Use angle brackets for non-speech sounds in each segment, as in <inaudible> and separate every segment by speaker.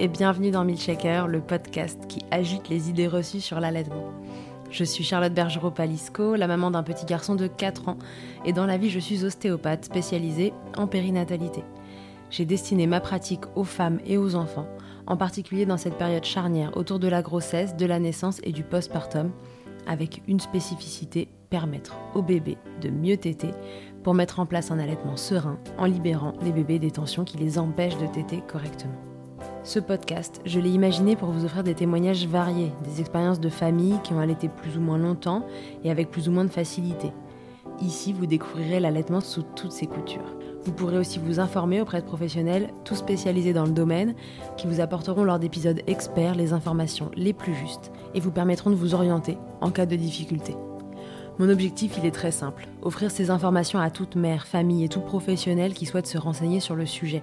Speaker 1: et bienvenue dans Milkshaker, le podcast qui agite les idées reçues sur l'allaitement. Je suis Charlotte Bergerot-Palisco, la maman d'un petit garçon de 4 ans, et dans la vie je suis ostéopathe spécialisée en périnatalité. J'ai destiné ma pratique aux femmes et aux enfants, en particulier dans cette période charnière autour de la grossesse, de la naissance et du postpartum, avec une spécificité permettre au bébé de mieux téter pour mettre en place un allaitement serein en libérant les bébés des tensions qui les empêchent de téter correctement. Ce podcast, je l'ai imaginé pour vous offrir des témoignages variés, des expériences de familles qui ont allaité plus ou moins longtemps et avec plus ou moins de facilité. Ici, vous découvrirez l'allaitement sous toutes ses coutures. Vous pourrez aussi vous informer auprès de professionnels, tous spécialisés dans le domaine, qui vous apporteront lors d'épisodes experts les informations les plus justes et vous permettront de vous orienter en cas de difficulté. Mon objectif, il est très simple, offrir ces informations à toute mère, famille et tout professionnel qui souhaite se renseigner sur le sujet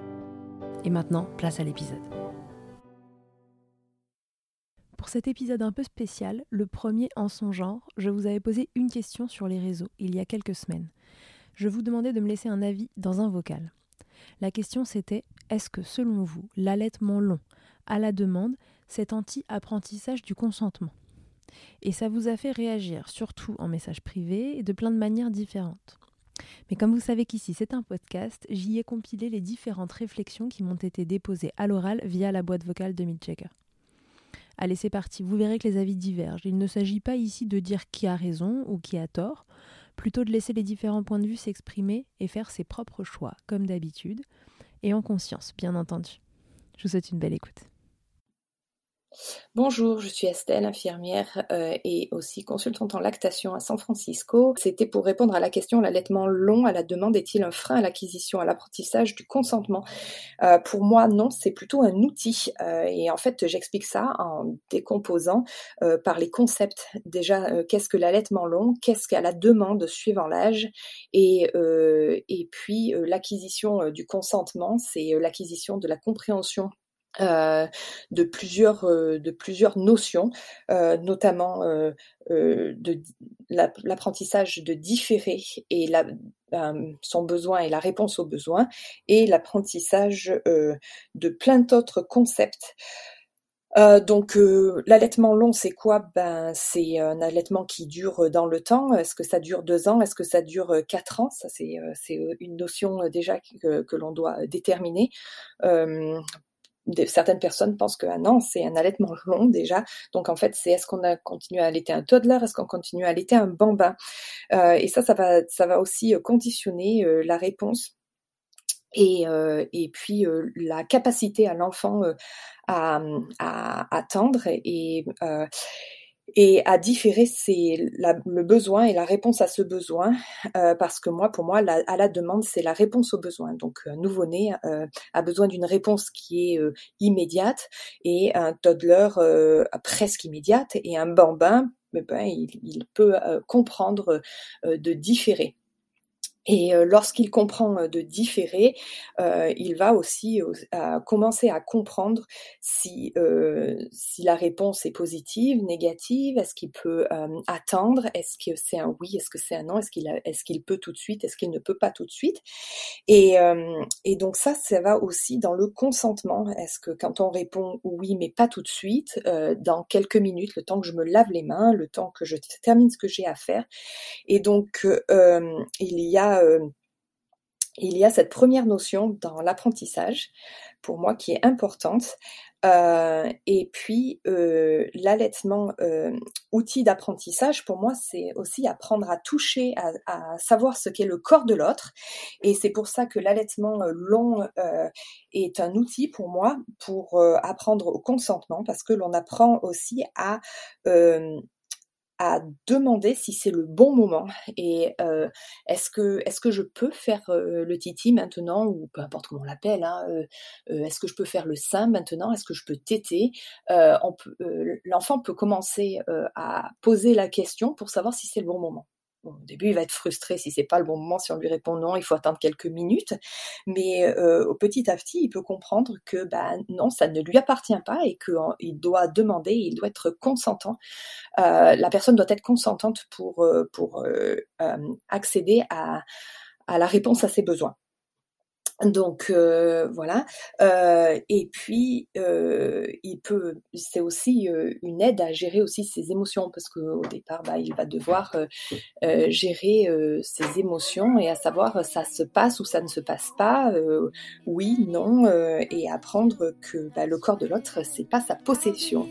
Speaker 1: Et maintenant, place à l'épisode. Pour cet épisode un peu spécial, le premier en son genre, je vous avais posé une question sur les réseaux il y a quelques semaines. Je vous demandais de me laisser un avis dans un vocal. La question c'était est-ce que selon vous, l'allaitement long à la demande, c'est anti-apprentissage du consentement? Et ça vous a fait réagir, surtout en message privé et de plein de manières différentes. Mais comme vous savez qu'ici c'est un podcast, j'y ai compilé les différentes réflexions qui m'ont été déposées à l'oral via la boîte vocale de Midchecker. Allez, c'est parti, vous verrez que les avis divergent. Il ne s'agit pas ici de dire qui a raison ou qui a tort, plutôt de laisser les différents points de vue s'exprimer et faire ses propres choix, comme d'habitude, et en conscience, bien entendu. Je vous souhaite une belle écoute.
Speaker 2: Bonjour, je suis Estelle, infirmière euh, et aussi consultante en lactation à San Francisco. C'était pour répondre à la question l'allaitement long à la demande est-il un frein à l'acquisition, à l'apprentissage du consentement? Euh, Pour moi, non, c'est plutôt un outil. Euh, et en fait, j'explique ça en décomposant par les concepts. Déjà, qu'est-ce que l'allaitement long? Qu'est-ce qu'à la demande suivant l'âge? Et, et puis, l'acquisition du consentement, c'est l'acquisition de la compréhension euh, de plusieurs euh, de plusieurs notions, euh, notamment de l'apprentissage de différer et la, son besoin et la réponse aux besoins, et l'apprentissage de plein d'autres concepts. donc l'allaitement long, c'est quoi? Ben c'est un allaitement qui dure dans le temps. Est-ce que ça dure deux ans? Est-ce que ça dure quatre ans? Ça c'est c'est une notion déjà que, que l'on doit déterminer certaines personnes pensent qu'un an, c'est un allaitement long déjà. Donc en fait, c'est est-ce qu'on a continué à allaiter un toddler, est-ce qu'on continue à allaiter un bambin euh, Et ça, ça va, ça va aussi euh, conditionner euh, la réponse et, et puis la capacité à l'enfant à, à, attendre et, et à différer c'est le besoin et la réponse à ce besoin euh, parce que moi pour moi la, à la demande c'est la réponse au besoin. Donc un nouveau-né euh, a besoin d'une réponse qui est euh, immédiate et un toddler presque immédiate et un bambin eh ben, il, il peut comprendre de différer et euh, lorsqu'il comprend euh, de différer, euh, il va aussi commencer à comprendre si, si la réponse est positive, négative, est-ce qu'il peut attendre, est-ce que c'est un oui, est-ce que c'est un non, est-ce qu'il est-ce qu'il peut tout de suite, est-ce qu'il ne peut pas tout de suite. Et, et donc ça, ça va aussi dans le consentement. Est-ce que quand on répond oui, mais pas tout de suite, dans quelques minutes, le temps que je me lave les mains, le temps que je termine ce que j'ai à faire. Et donc il y a euh, il y a cette première notion dans l'apprentissage, pour moi, qui est importante. et puis l'allaitement, outil d'apprentissage, pour moi, c'est aussi apprendre à toucher, à savoir ce qu'est le corps de l'autre. Et c'est pour ça que l'allaitement long est un outil pour moi pour apprendre au consentement, parce que l'on apprend aussi à à demander si c'est le bon moment. Et euh, est-ce que est-ce que je peux faire euh, le titi maintenant ou peu importe comment on l'appelle hein, euh, est-ce que je peux faire le sein maintenant? Est-ce que je peux téter? L'enfant peut commencer à poser la question pour savoir si c'est le bon moment au début, il va être frustré si c'est pas le bon moment, si on lui répond non, il faut attendre quelques minutes. Mais euh, petit à petit, il peut comprendre que bah, non, ça ne lui appartient pas et qu'il doit demander, il doit être consentant. Euh, la personne doit être consentante pour, euh, pour accéder à, à la réponse à ses besoins. Donc euh, voilà. Euh, et puis euh, il peut, c'est aussi une aide à gérer aussi ses émotions parce qu'au départ, bah, il va devoir gérer ses émotions et à savoir ça se passe ou ça ne se passe pas, oui, non, et apprendre que bah, le corps de l'autre c'est pas sa possession.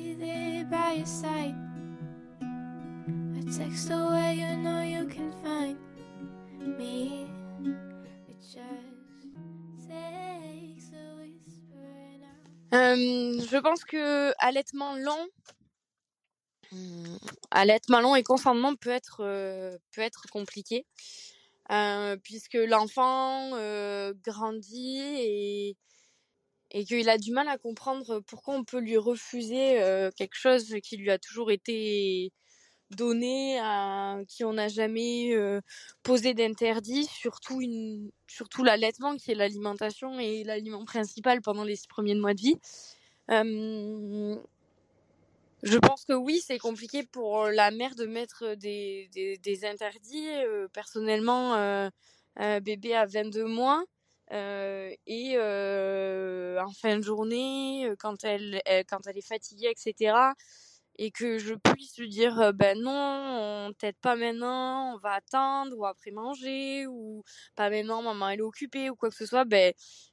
Speaker 3: Je pense que allaitement lent, hmm, allaitement long et consentement peut être euh, peut être compliqué. Euh, puisque l'enfant grandit et et qu'il a du mal à comprendre pourquoi on peut lui refuser quelque chose qui lui a toujours été donné, à qui on n'a jamais posé d'interdit, surtout, surtout l'allaitement qui est l'alimentation et l'aliment principal pendant les six premiers mois de vie. je pense que oui, c'est compliqué pour la mère de mettre des, des, interdits. personnellement, bébé à 22 mois. et en fin de journée, quand elle, quand elle est fatiguée, etc., et que je puisse lui dire ben non, on t'aide pas maintenant, on va attendre ou après manger ou pas maintenant, maman elle est occupée ou quoi que ce soit, ben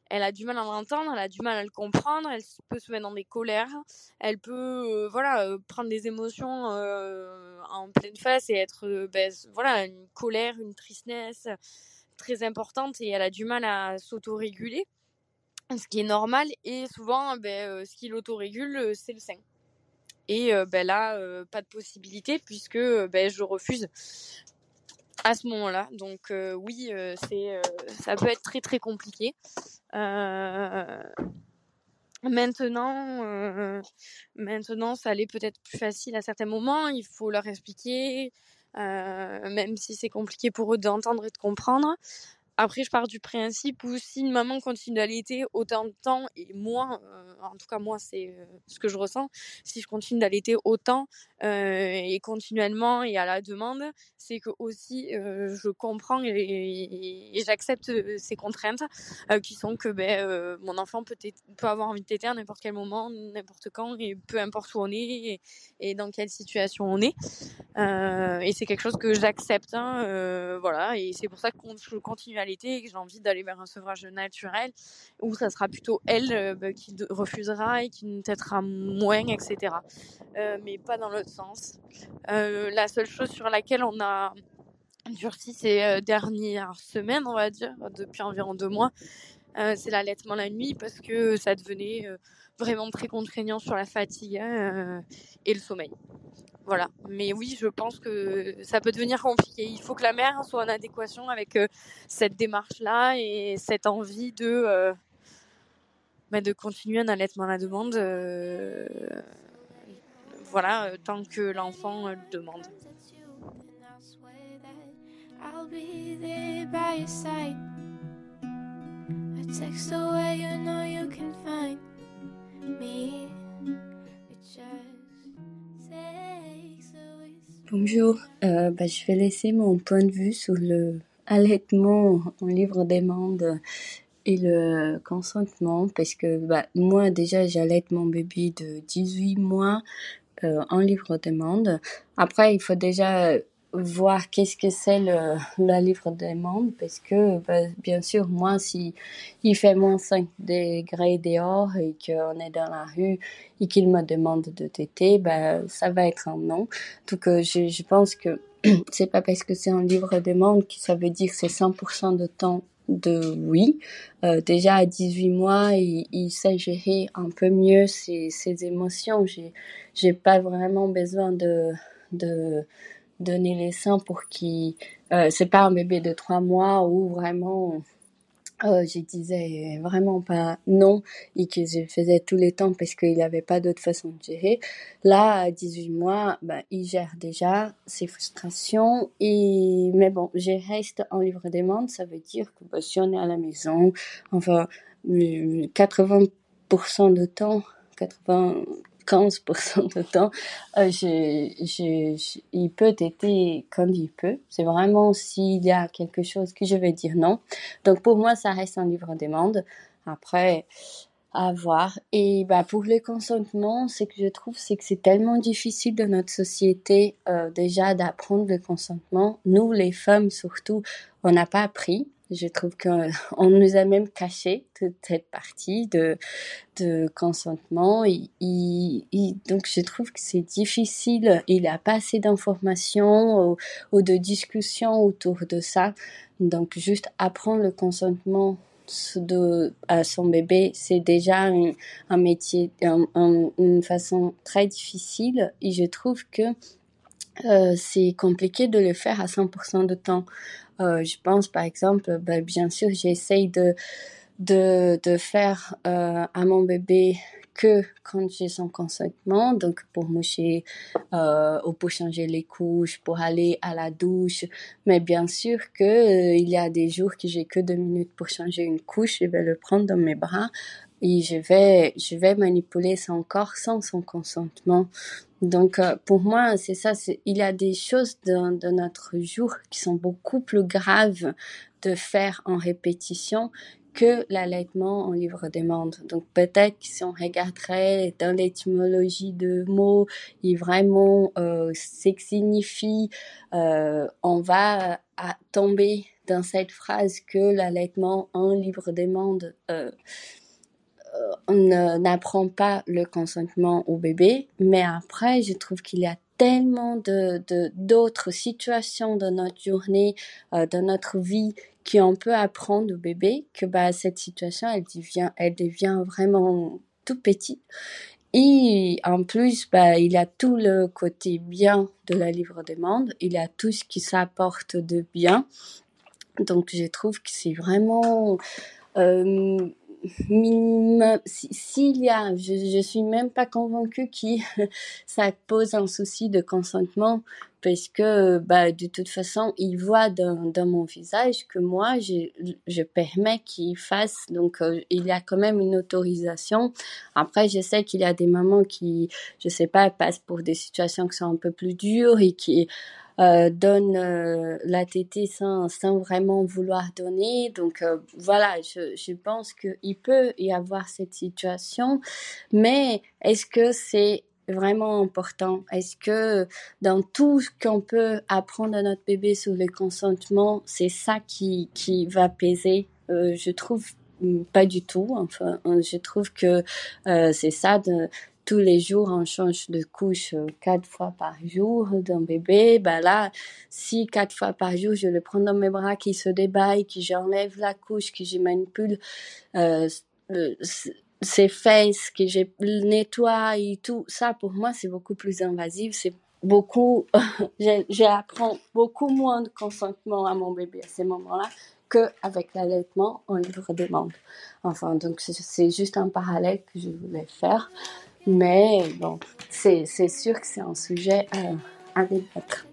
Speaker 3: elle a du mal à l'entendre, elle a du mal à le comprendre, elle peut se mettre dans des colères, elle peut voilà prendre des émotions en pleine face et être ben, voilà une colère, une tristesse très importante et elle a du mal à s'autoréguler, ce qui est normal et souvent ben, ce qui l'autorégule c'est le sein. Et ben là, pas de possibilité puisque ben, je refuse à ce moment-là. Donc oui, c'est ça peut être très très compliqué. Maintenant, maintenant, ça allait peut-être plus facile à certains moments. Il faut leur expliquer, même si c'est compliqué pour eux d'entendre et de comprendre. Après, je pars du principe où si une maman continue d'allaiter autant de temps, et moi, euh, en tout cas moi, c'est euh, ce que je ressens, si je continue d'allaiter autant euh, et continuellement et à la demande, c'est que aussi je comprends et, j'accepte ces contraintes qui sont que ben, mon enfant peut, peut avoir envie de téter à n'importe quel moment, n'importe quand, et peu importe où on est et, dans quelle situation on est. et c'est quelque chose que j'accepte, hein, voilà, et c'est pour ça que je continue à et que j'ai envie d'aller vers un sevrage naturel, où ça sera plutôt elle euh, bah, qui refusera et qui nous têtera moins, etc. Euh, mais pas dans l'autre sens. Euh, la seule chose sur laquelle on a durci ces dernières semaines, on va dire, depuis environ deux mois, c'est l'allaitement la nuit parce que ça devenait vraiment très contraignant sur la fatigue hein, et le sommeil. Voilà. Mais oui, je pense que ça peut devenir compliqué. Il faut que la mère soit en adéquation avec euh, cette démarche-là et cette envie de, euh, bah, de continuer un allaitement à la demande. Euh, voilà, tant que l'enfant le demande.
Speaker 4: Bonjour, euh, bah, je vais laisser mon point de vue sur le allaitement en livre demande et le consentement parce que bah, moi déjà j'allaite mon bébé de 18 mois euh, en livre demande. Après il faut déjà voir qu'est-ce que c'est le, la livre des mondes parce que bah, bien sûr moi si fait moins 5 degrés dehors et qu'on est dans la rue et qu'il me demande de téter bah, ça va être un non donc euh, je, je pense que <clears throat> c'est pas parce que c'est un livre des mondes que ça veut dire c'est 100% de temps de oui. Euh, déjà à 18 mois, il, il, sait gérer un peu mieux ses, ses émotions. J'ai, j'ai pas vraiment besoin de, de, donner les seins pour qu'il euh, c'est pas un bébé de trois mois où vraiment euh, je disais vraiment pas non et que je faisais tous les temps parce qu'il avait pas d'autre façon de gérer. Là, à 18 mois, ben, il gère déjà ses frustrations et, mais bon, je reste en livre des mondes, ça veut dire que ben, si on est à la maison, enfin, 80% de temps, 80, 15% de temps, euh, il peut être comme il peut. C'est vraiment s'il y a quelque chose que je vais dire non. Donc pour moi, ça reste un livre demande. Après, à voir. Et bah, pour le consentement, ce que je trouve, c'est que c'est tellement difficile dans notre société euh, déjà d'apprendre le consentement. Nous, les femmes surtout, on n'a pas appris. Je trouve qu'on nous a même caché toute cette partie de, de consentement. Donc, je trouve que c'est difficile. Il n'y a pas assez d'informations ou, de discussions autour de ça. Donc, juste apprendre le consentement à son bébé, c'est déjà un, métier, un, un, une façon très difficile. Et je trouve que euh, c'est compliqué de le faire à 100% de temps. Euh, je pense par exemple, ben, bien sûr, j'essaye de, de, de faire euh, à mon bébé que quand j'ai son consentement, donc pour moucher ou pour changer les couches, pour aller à la douche. Mais bien sûr que il y a des jours que j'ai que deux minutes pour changer une couche, je vais le prendre dans mes bras et je vais je vais manipuler son corps sans son consentement. Donc euh, pour moi c'est ça, il y a des choses de, de notre jour qui sont beaucoup plus graves de faire en répétition que l'allaitement en livre des mondes. Donc peut-être que si on regarderait dans l'étymologie de mots et vraiment euh, ce que signifie, euh, on va à tomber dans cette phrase que l'allaitement en livre des mondes euh, on n'apprend pas le consentement au bébé, mais après, je trouve qu'il y a tellement de d'autres situations dans notre journée, euh, dans notre vie qu'on peut apprendre au bébé que bah cette situation elle devient elle devient vraiment tout petit. Et en plus bah il a tout le côté bien de la livre des mondes il a tout ce qui s'apporte de bien. Donc je trouve que c'est vraiment euh, minimum, s'il y a, je, je suis même pas convaincue que <laughs> ça pose un souci de consentement parce que bah de toute façon il voit dans, mon visage que moi je, je permets qu'il fasse. Donc euh, il y a quand même une autorisation. Après je sais qu'il y a des mamans qui je sais pas passent pour des situations qui sont un peu plus dures et qui euh, donne euh, la sans, vraiment vouloir donner. Donc euh, voilà, je, je pense qu'il peut y avoir cette situation, mais est-ce que c'est vraiment important? Est-ce que dans tout ce qu'on peut apprendre à notre bébé sur le consentement, c'est ça qui, qui va peser? Euh, Je trouve mm, pas du tout. Enfin, je trouve que c'est ça tous les jours on change de couche euh, quatre fois par jour d'un bébé, ben là, si quatre fois par jour je le prends dans mes bras, qui se débaille, que j'enlève la couche, que je manipule euh, ses fesses, que je nettoie et tout, ça pour moi c'est beaucoup plus invasif, c'est beaucoup, <laughs> j'apprends beaucoup moins de consentement à mon bébé à ces moments-là que avec l'allaitement en livre demande. Enfin, donc c'est juste un parallèle que je voulais faire. Mais bon, c'est sûr que c'est un sujet euh, à débattre.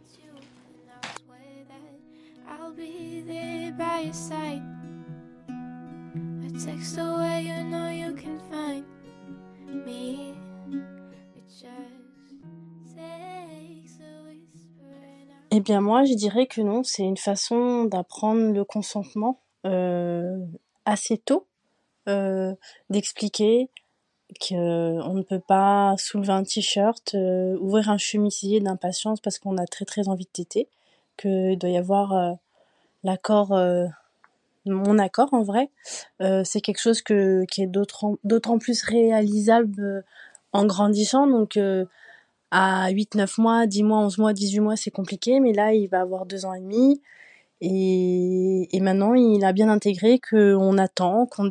Speaker 5: Eh bien moi, je dirais que non, c'est une façon d'apprendre le consentement euh, assez tôt, euh, d'expliquer qu'on ne peut pas soulever un t-shirt, euh, ouvrir un chemisier d'impatience parce qu'on a très très envie de téter. qu'il doit y avoir l'accord, mon accord en vrai. c'est quelque chose qui est d'autant plus réalisable en grandissant. Donc à 8, 9 mois, 10 mois, 11 mois, 18 mois, c'est compliqué, mais là, il va avoir 2 ans et demi. Et, et maintenant, il a bien intégré qu'on attend, qu'on...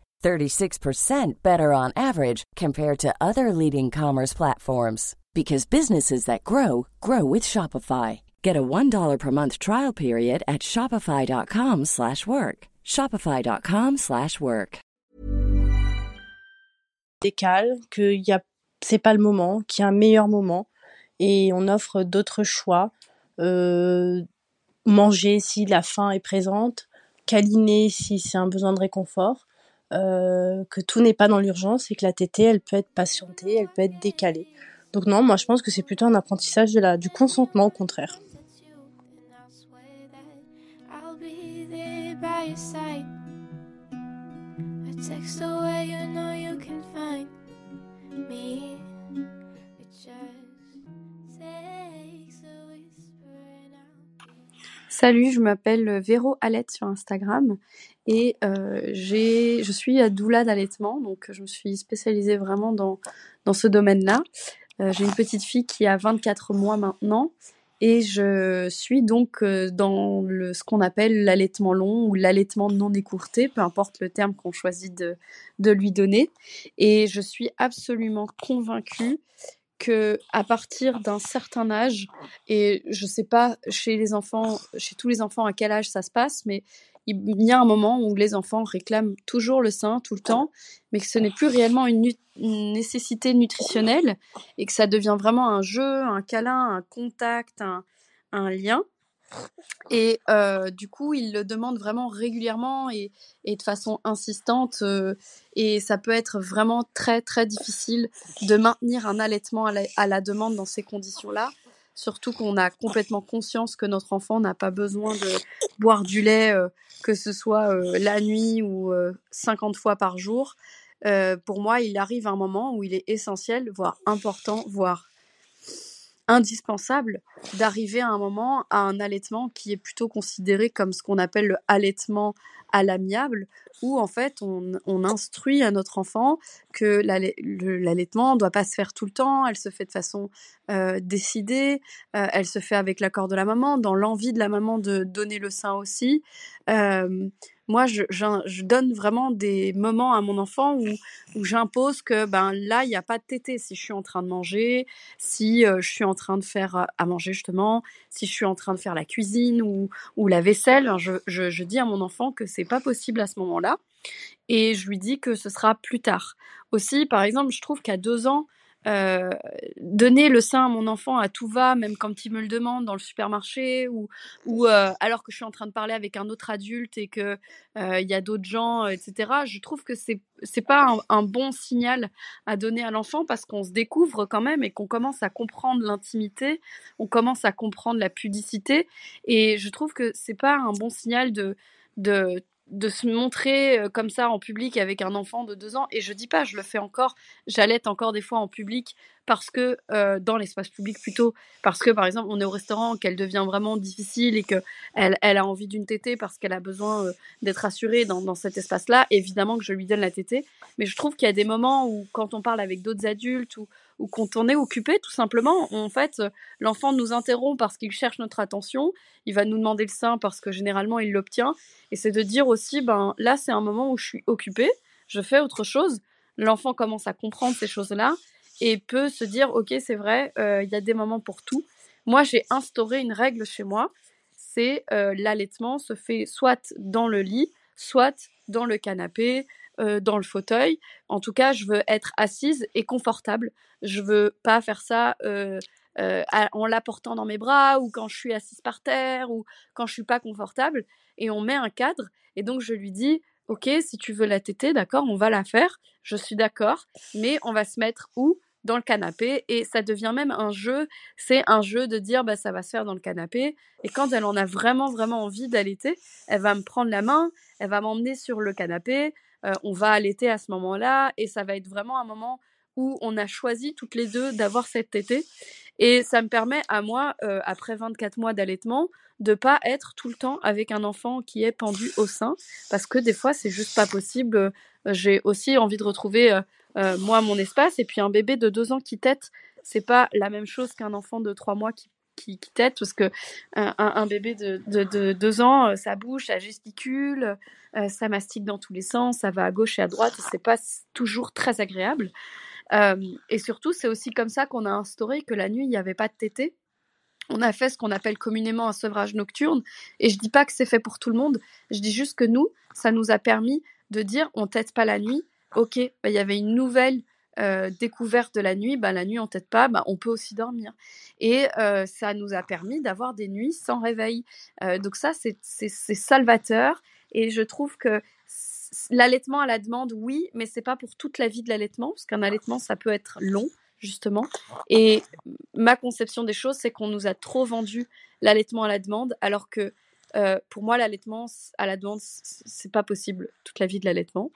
Speaker 6: 36% better on average compared to other leading commerce platforms because businesses that grow grow with Shopify. Get a $1 per month trial period at shopify.com/work. shopify.com/work.
Speaker 5: Décale que y a c'est pas le moment, qu'il y a un meilleur moment et on offre d'autres choix. Euh, manger si la faim est présente, câliner si c'est un besoin de réconfort. Euh, que tout n'est pas dans l'urgence et que la tétée, elle peut être patientée, elle peut être décalée. Donc non, moi je pense que c'est plutôt un apprentissage du consentement au contraire.
Speaker 7: Salut, je m'appelle Véro Alette sur Instagram et euh, je suis doula d'allaitement, donc je me suis spécialisée vraiment dans, ce domaine-là. Euh, j'ai une petite fille qui a 24 mois maintenant et je suis donc euh, dans ce qu'on appelle l'allaitement long ou l'allaitement non écourté, peu importe le terme qu'on choisit de lui donner. Et je suis absolument convaincue que à partir d'un certain âge, et je sais pas chez les enfants, chez tous les enfants à quel âge ça se passe, mais il y a un moment où les enfants réclament toujours le sein tout le temps, mais que ce n'est plus réellement une, nécessité nutritionnelle et que ça devient vraiment un jeu, un câlin, un contact, un, lien. Et euh, du coup, ils le demandent vraiment régulièrement et, de façon insistante. Euh, et ça peut être vraiment très très difficile de maintenir un allaitement à la demande dans ces conditions-là surtout qu'on a complètement conscience que notre enfant n'a pas besoin de boire du lait, euh, que ce soit la nuit ou 50 euh, fois par jour. pour moi, il arrive un moment où il est essentiel, voire important, voire indispensable d'arriver à un moment à un allaitement qui est plutôt considéré comme ce qu'on appelle le allaitement à l'amiable, où en fait on, instruit à notre enfant que l'allaitement ne doit pas se faire tout le temps, elle se fait de façon euh, décidée, euh, elle se fait avec l'accord de la maman, dans l'envie de la maman de donner le sein aussi. Euh, moi, je, donne vraiment des moments à mon enfant où, j'impose que ben là, il n'y a pas de tété. Si je suis en train de manger, si je suis en train de faire à manger justement, si je suis en train de faire la cuisine ou, ou la vaisselle, je, je, je dis à mon enfant que c'est pas possible à ce moment-là. Et je lui dis que ce sera plus tard. Aussi, par exemple, je trouve qu'à deux ans, euh, donner le sein à mon enfant à tout va, même quand il me le demande dans le supermarché ou, ou euh, alors que je suis en train de parler avec un autre adulte et que euh, il y a d'autres gens, etc. Je trouve que c'est c'est pas un, un, bon signal à donner à l'enfant parce qu'on se découvre quand même et qu'on commence à comprendre l'intimité, on commence à comprendre la pudicité et je trouve que c'est pas un bon signal de de de se montrer euh, comme ça en public avec un enfant de deux ans. Et je dis pas, je le fais encore, j'allaite encore des fois en public parce que, euh, dans l'espace public plutôt, parce que par exemple, on est au restaurant, qu'elle devient vraiment difficile et qu'elle elle a envie d'une tétée parce qu'elle a besoin euh, d'être assurée dans, dans cet espace-là. Évidemment que je lui donne la tétée, mais je trouve qu'il y a des moments où, quand on parle avec d'autres adultes ou, ou quand on est occupé, tout simplement, en fait, l'enfant nous interrompt parce qu'il cherche notre attention, il va nous demander le sein parce que généralement il l'obtient, et c'est de dire aussi, ben là c'est un moment où je suis occupé, je fais autre chose, l'enfant commence à comprendre ces choses-là et peut se dire, ok c'est vrai, euh, il y a des moments pour tout. Moi j'ai instauré une règle chez moi, c'est euh, l'allaitement se fait soit dans le lit, soit dans le canapé, euh, dans le fauteuil. En tout cas, je veux être assise et confortable. Je veux pas faire ça euh, en l'apportant dans mes bras ou quand je suis assise par terre ou quand je suis pas confortable et on met un cadre et donc je lui dis ok si tu veux la téter d'accord on va la faire je suis d'accord mais on va se mettre où? Dans le canapé et ça devient même un jeu. C'est un jeu de dire bah ça va se faire dans le canapé et quand elle en a vraiment vraiment envie d'allaiter, elle va me prendre la main, elle va m'emmener sur le canapé, euh, on va allaiter à ce moment-là et ça va être vraiment un moment où on a choisi toutes les deux d'avoir cette tétée et ça me permet à moi euh, après 24 mois d'allaitement de pas être tout le temps avec un enfant qui est pendu au sein. Parce que des fois c'est juste pas possible. J'ai aussi envie de retrouver euh, moi mon espace et puis un bébé de deux ans qui tète c'est pas la même chose qu'un enfant de trois mois qui qui, tète parce que un, bébé de, de, deux ans euh, ça bouge ça gesticule euh, ça mastique dans tous les sens ça va à gauche et à droite c'est pas toujours très agréable et surtout c'est aussi comme ça qu'on a instauré que la nuit il n'y avait pas de tété on a fait ce qu'on appelle communément un sevrage nocturne. Et je dis pas que c'est fait pour tout le monde. Je dis juste que nous, ça nous a permis de dire on tète pas la nuit, ok, bah, il y avait une nouvelle euh, découverte de la nuit, bah, la nuit on tête pas, bah, on peut aussi dormir. Et euh, ça nous a permis d'avoir des nuits sans réveil. Euh, donc ça, c'est salvateur. Et je trouve que l'allaitement à la demande, oui, mais c'est pas pour toute la vie de l'allaitement, parce qu'un allaitement, ça peut être long, justement. Et ma conception des choses, c'est qu'on nous a trop vendu l'allaitement à la demande, alors que euh, pour moi, l'allaitement à la demande, c'est pas possible toute la vie de l'allaitement.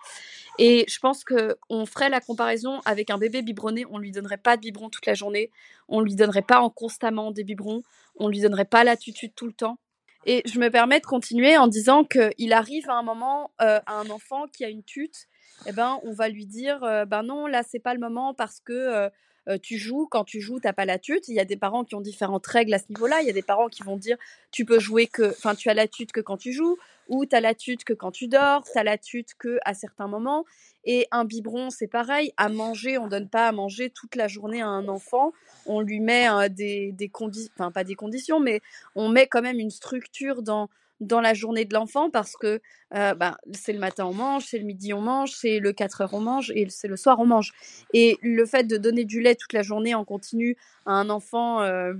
Speaker 7: Et je pense que on ferait la comparaison avec un bébé biberonné. On lui donnerait pas de biberon toute la journée. On lui donnerait pas en constamment des biberons. On lui donnerait pas la tutude tout le temps. Et je me permets de continuer en disant qu'il arrive à un moment euh, à un enfant qui a une tute, eh ben on va lui dire euh, ben non là c'est pas le moment parce que tu joues, quand tu joues, t'as pas la tute. Il y a des parents qui ont différentes règles à ce niveau-là. Il y a des parents qui vont dire tu peux jouer que, enfin, tu as la tute que quand tu joues, ou tu as la tute que quand tu dors, tu as la tute que à certains moments. Et un biberon, c'est pareil. À manger, on donne pas à manger toute la journée à un enfant. On lui met des, des conditions, enfin pas des conditions, mais on met quand même une structure dans dans la journée de l'enfant parce que euh, bah, c'est le matin on mange, c'est le midi on mange, c'est le 4 heures on mange et c'est le soir on mange. Et le fait de donner du lait toute la journée en continu à un enfant euh,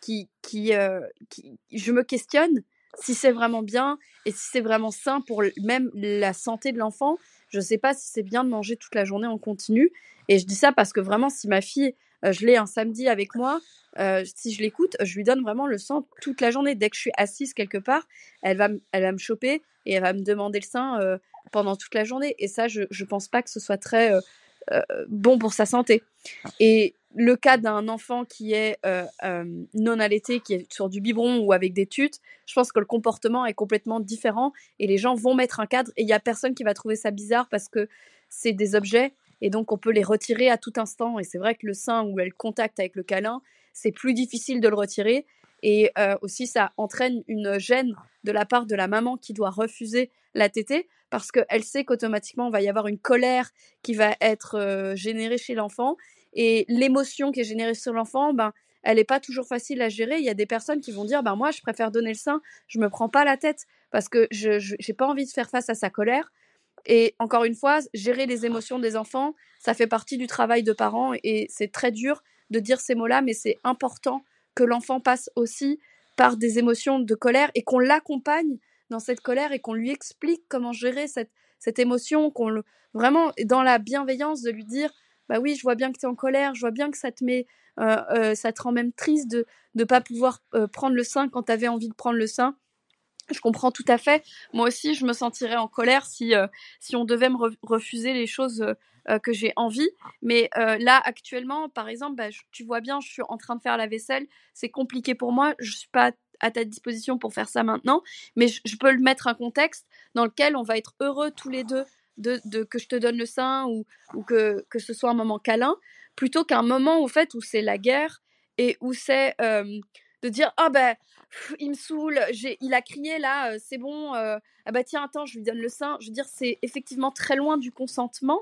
Speaker 7: qui, qui, euh, qui, je me questionne si c'est vraiment bien et si c'est vraiment sain pour même la santé de l'enfant. Je ne sais pas si c'est bien de manger toute la journée en continu. Et je dis ça parce que vraiment, si ma fille, je l'ai un samedi avec moi, euh, si je l'écoute, je lui donne vraiment le sang toute la journée. Dès que je suis assise quelque part, elle va, elle va me choper et elle va me demander le sein euh, pendant toute la journée. Et ça, je ne pense pas que ce soit très euh, bon pour sa santé. Et le cas d'un enfant qui est non allaité, qui est sur du biberon ou avec des tutes, je pense que le comportement est complètement différent et les gens vont mettre un cadre et il n'y a personne qui va trouver ça bizarre parce que c'est des objets et donc on peut les retirer à tout instant. Et c'est vrai que le sein où elle contacte avec le câlin, c'est plus difficile de le retirer. Et euh, aussi, ça entraîne une gêne de la part de la maman qui doit refuser la tétée parce qu'elle sait qu'automatiquement, il va y avoir une colère qui va être euh, générée chez l'enfant. Et l'émotion qui est générée sur l'enfant, ben, elle n'est pas toujours facile à gérer. Il y a des personnes qui vont dire, ben, moi, je préfère donner le sein, je me prends pas la tête parce que je n'ai pas envie de faire face à sa colère. Et encore une fois, gérer les émotions des enfants, ça fait partie du travail de parents et c'est très dur de dire ces mots-là, mais c'est important que l'enfant passe aussi par des émotions de colère et qu'on l'accompagne dans cette colère et qu'on lui explique comment gérer cette, cette émotion, qu'on le, vraiment dans la bienveillance de lui dire bah oui, je vois bien que tu es en colère, je vois bien que ça te met, euh, euh, ça te rend même triste de ne pas pouvoir euh, prendre le sein quand tu avais envie de prendre le sein. Je comprends tout à fait. Moi aussi, je me sentirais en colère si, euh, si on devait me refuser les choses euh, euh, que j'ai envie. Mais là, actuellement, par exemple, bah, tu vois bien, je suis en train de faire la vaisselle. C'est compliqué pour moi. Je ne suis pas à ta disposition pour faire ça maintenant. Mais je, peux le mettre un contexte dans lequel on va être heureux tous les deux de, de que je te donne le sein ou, ou que, que ce soit un moment câlin, plutôt qu'un moment au fait où c'est la guerre et où c'est de dire ah ben il me saoule, il a crié là, c'est bon, ah bah tiens attends je lui donne le sein. Je veux dire c'est effectivement très loin du consentement,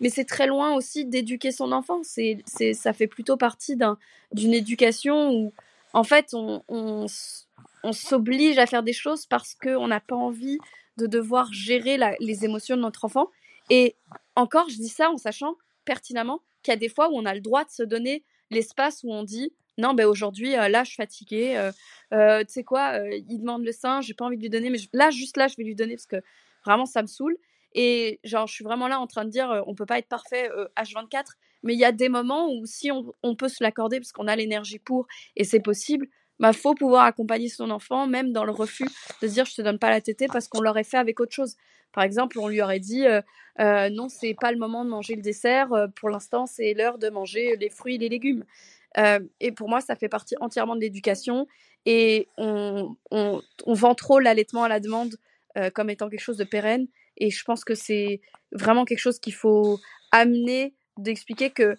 Speaker 7: mais c'est très loin aussi d'éduquer son enfant. C'est ça fait plutôt partie d'un d'une éducation où en fait on, on, on s'oblige à faire des choses parce qu'on n'a pas envie de devoir gérer la, les émotions de notre enfant. Et encore, je dis ça en sachant pertinemment qu'il y a des fois où on a le droit de se donner l'espace où on dit non, ben aujourd'hui, là, je suis fatiguée. tu sais quoi, il demande le sein, j'ai pas envie de lui donner, mais là, juste là, je vais lui donner parce que vraiment, ça me saoule. Et genre, je suis vraiment là en train de dire, on peut pas être parfait H24, mais il y a des moments où si on, peut se l'accorder parce qu'on a l'énergie pour et c'est possible, bah faut pouvoir accompagner son enfant même dans le refus de dire je te donne pas la tétée parce qu'on l'aurait fait avec autre chose. Par exemple, on lui aurait dit euh, euh, non, c'est pas le moment de manger le dessert. Pour l'instant, c'est l'heure de manger les fruits et les légumes. Et pour moi, ça fait partie entièrement de l'éducation. Et on, on, on, vend trop l'allaitement à la demande comme étant quelque chose de pérenne. Et je pense que c'est vraiment quelque chose qu'il faut amener d'expliquer que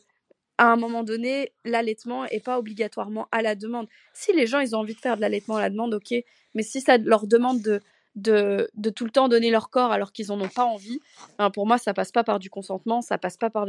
Speaker 7: à un moment donné, l'allaitement n'est pas obligatoirement à la demande. Si les gens ils ont envie de faire de l'allaitement à la demande, ok, mais si ça leur demande de, de, tout le temps donner leur corps alors qu'ils n'en ont pas envie, pour moi, ça passe pas par du consentement, ça passe pas par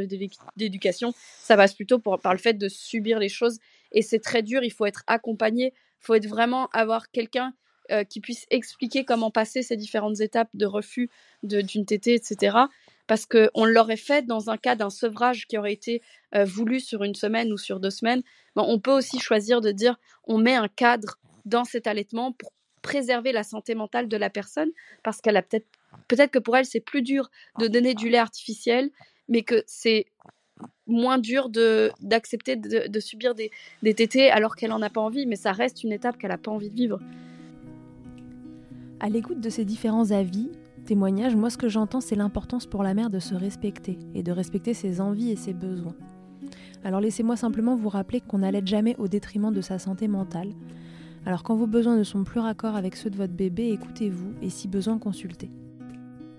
Speaker 7: l'éducation, ça passe plutôt par le fait de subir les choses. Et c'est très dur, il faut être accompagné, il faut être vraiment avoir quelqu'un euh, qui puisse expliquer comment passer ces différentes étapes de refus d'une tétée, etc parce qu'on l'aurait fait dans un cas d'un sevrage qui aurait été euh, voulu sur une semaine ou sur deux semaines. on peut aussi choisir de dire on met un cadre dans cet allaitement pour préserver la santé mentale de la personne, parce qu'elle a peut-être peut-être que pour elle c'est plus dur de donner du lait artificiel, mais que c'est moins dur de d'accepter de, subir des, des tétés alors qu'elle n'en a pas envie, mais ça reste une étape qu'elle n'a pas envie de vivre.
Speaker 8: À l'écoute de ces différents avis, témoignage, moi ce que j'entends c'est l'importance pour la mère de se respecter et de respecter ses envies et ses besoins. Alors laissez-moi simplement vous rappeler qu'on n'allait jamais au détriment de sa santé mentale. Alors quand vos besoins ne sont plus raccords avec ceux de votre bébé, écoutez-vous et si besoin consultez.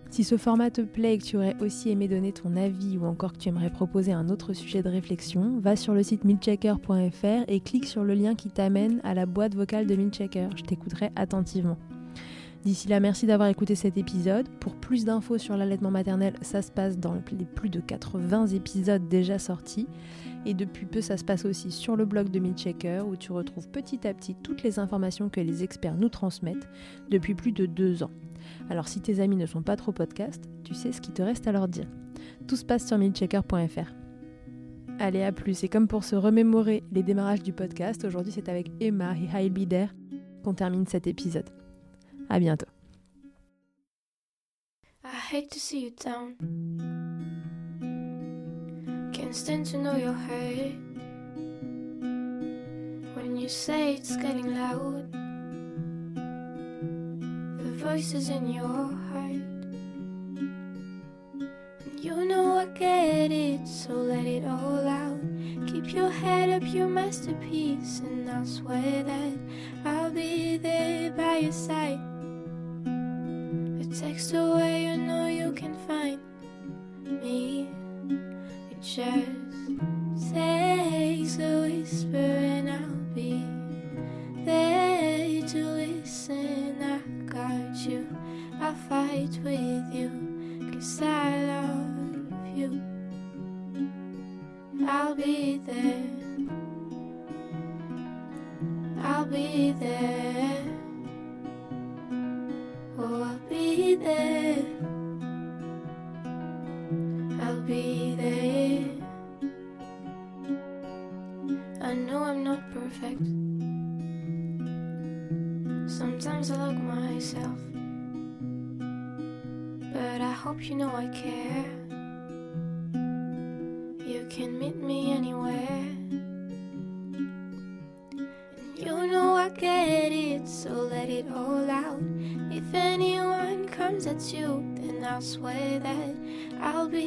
Speaker 8: Si ce format te plaît et que tu aurais aussi aimé donner ton avis ou encore que tu aimerais proposer un autre sujet de réflexion, va sur le site milchecker.fr et clique sur le lien qui t'amène à la boîte vocale de Milchecker. Je t'écouterai attentivement. D'ici là, merci d'avoir écouté cet épisode. Pour plus d'infos sur l'allaitement maternel, ça se passe dans les plus de 80 épisodes déjà sortis. Et depuis peu, ça se passe aussi sur le blog de Milchecker où tu retrouves petit à petit toutes les informations que les experts nous transmettent depuis plus de deux ans. Alors si tes amis ne sont pas trop podcast, tu sais ce qu'il te reste à leur dire. Tout se passe sur milchecker.fr. Allez, à plus. Et comme pour se remémorer les démarrages du podcast, aujourd'hui c'est avec Emma et Heilbider qu'on termine cet épisode. À bientôt. I hate to see you down. Can't to know your hurt. When you say it's getting loud, the voices in your heart. You know I get it, so let it all out. Keep your head up, your masterpiece, and I'll swear that I'll be there by your side A text away, you know you can find me. Just takes a whisper,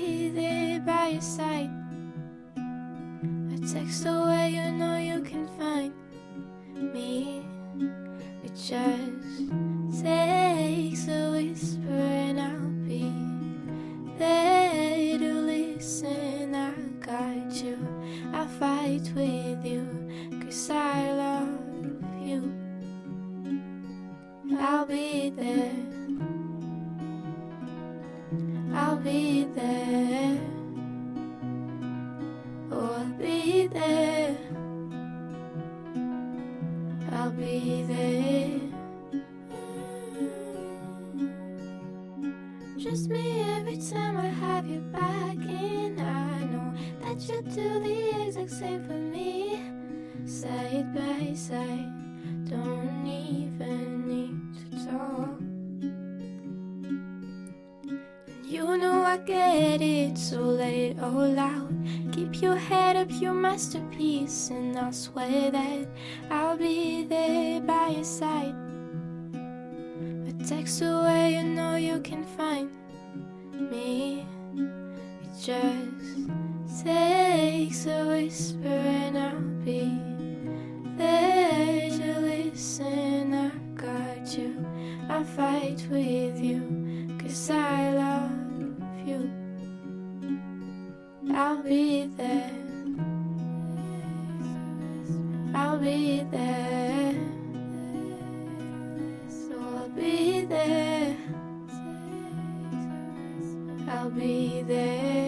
Speaker 8: be there by your side. A text away, you know you can find me. It just takes a whisper, and I'll be there to listen. I got you, I'll fight with you, cause I love you. I'll be there. Be there. Oh, I'll be there. I'll be there. Just me every time I have you back, and I know that you do the exact same for me. Side by side. Don't even need to talk. You know I get it, so let it all out. Keep your head up, your masterpiece, and I swear that I'll be there by your side. A text away, you know you can find me. It just takes a whisper, and I'll be there to listen. I got you, I fight with you, cause I love I'll be there. I'll be there. So I'll be there. I'll be there.